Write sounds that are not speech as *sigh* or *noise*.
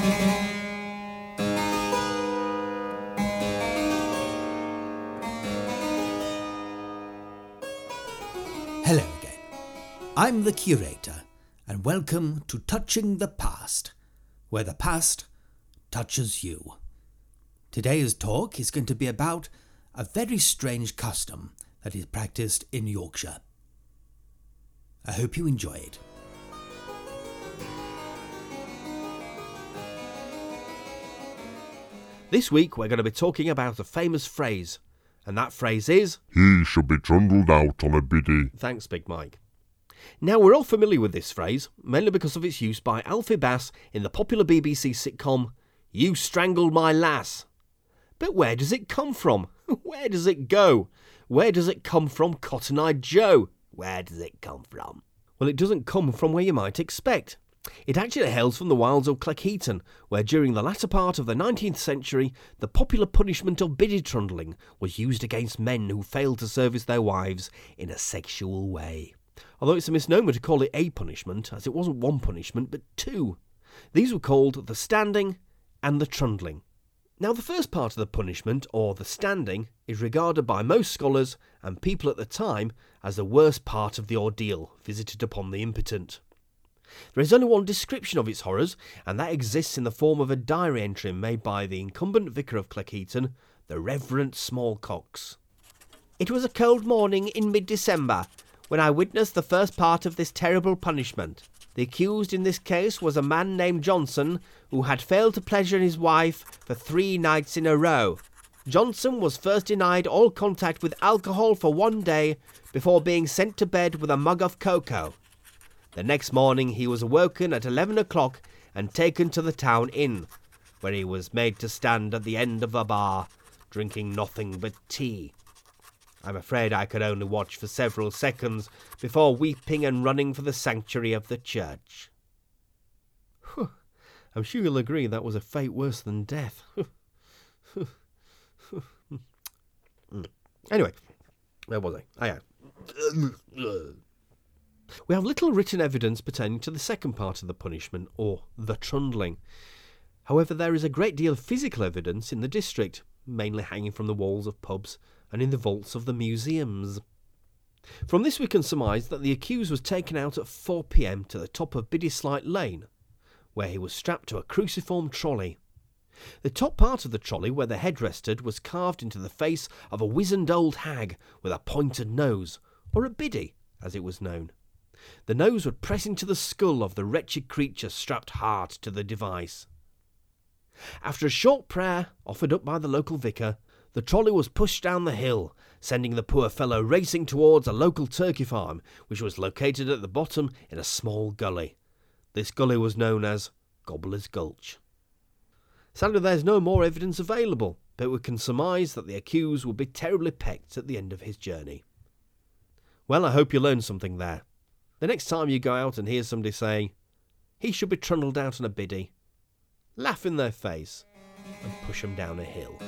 Hello again. I'm the curator, and welcome to Touching the Past, where the past touches you. Today's talk is going to be about a very strange custom that is practiced in Yorkshire. I hope you enjoy it. This week we're going to be talking about a famous phrase, and that phrase is He should be trundled out on a biddy. Thanks, Big Mike. Now, we're all familiar with this phrase, mainly because of its use by Alfie Bass in the popular BBC sitcom You Strangled My Lass. But where does it come from? *laughs* Where does it go? Where does it come from, Cotton Eye Joe? Where does it come from? Well, it doesn't come from where you might expect. It actually hails from the wilds of Cleckheaton, where during the latter part of the 19th century, the popular punishment of biddy trundling was used against men who failed to service their wives in a sexual way. Although it's a misnomer to call it a punishment, as it wasn't one punishment, but two. These were called the standing and the trundling. Now, the first part of the punishment, or the standing, is regarded by most scholars and people at the time as the worst part of the ordeal visited upon the impotent. There is only one description of its horrors, and that exists in the form of a diary entry made by the incumbent vicar of Cleckheaton, the Reverend Smallcox. It was a cold morning in mid December when I witnessed the first part of this terrible punishment. The accused in this case was a man named Johnson, who had failed to pleasure his wife for three nights in a row. Johnson was first denied all contact with alcohol for one day before being sent to bed with a mug of cocoa. The next morning he was awoken at eleven o'clock and taken to the town inn, where he was made to stand at the end of a bar, drinking nothing but tea. I'm afraid I could only watch for several seconds before weeping and running for the sanctuary of the church. I'm sure you'll agree that was a fate worse than death. *laughs* Hmm. anyway, where was I? Ah, I am. We have little written evidence pertaining to the second part of the punishment, or the trundling. However, there is a great deal of physical evidence in the district, mainly hanging from the walls of pubs and in the vaults of the museums. From this we can surmise that the accused was taken out at 4 pm to the top of Biddyslite Lane, where he was strapped to a cruciform trolley. The top part of the trolley where the head rested was carved into the face of a wizened old hag with a pointed nose, or a biddy, as it was known. The nose would press into the skull of the wretched creature strapped hard to the device. After a short prayer offered up by the local vicar, the trolley was pushed down the hill, sending the poor fellow racing towards a local turkey farm, which was located at the bottom in a small gully. This gully was known as Gobbler's Gulch. Sadly, there's no more evidence available, but we can surmise that the accused would be terribly pecked at the end of his journey. Well, I hope you learned something there. The next time you go out and hear somebody saying, he should be trundled out on a biddy, laugh in their face and push 'em down a hill.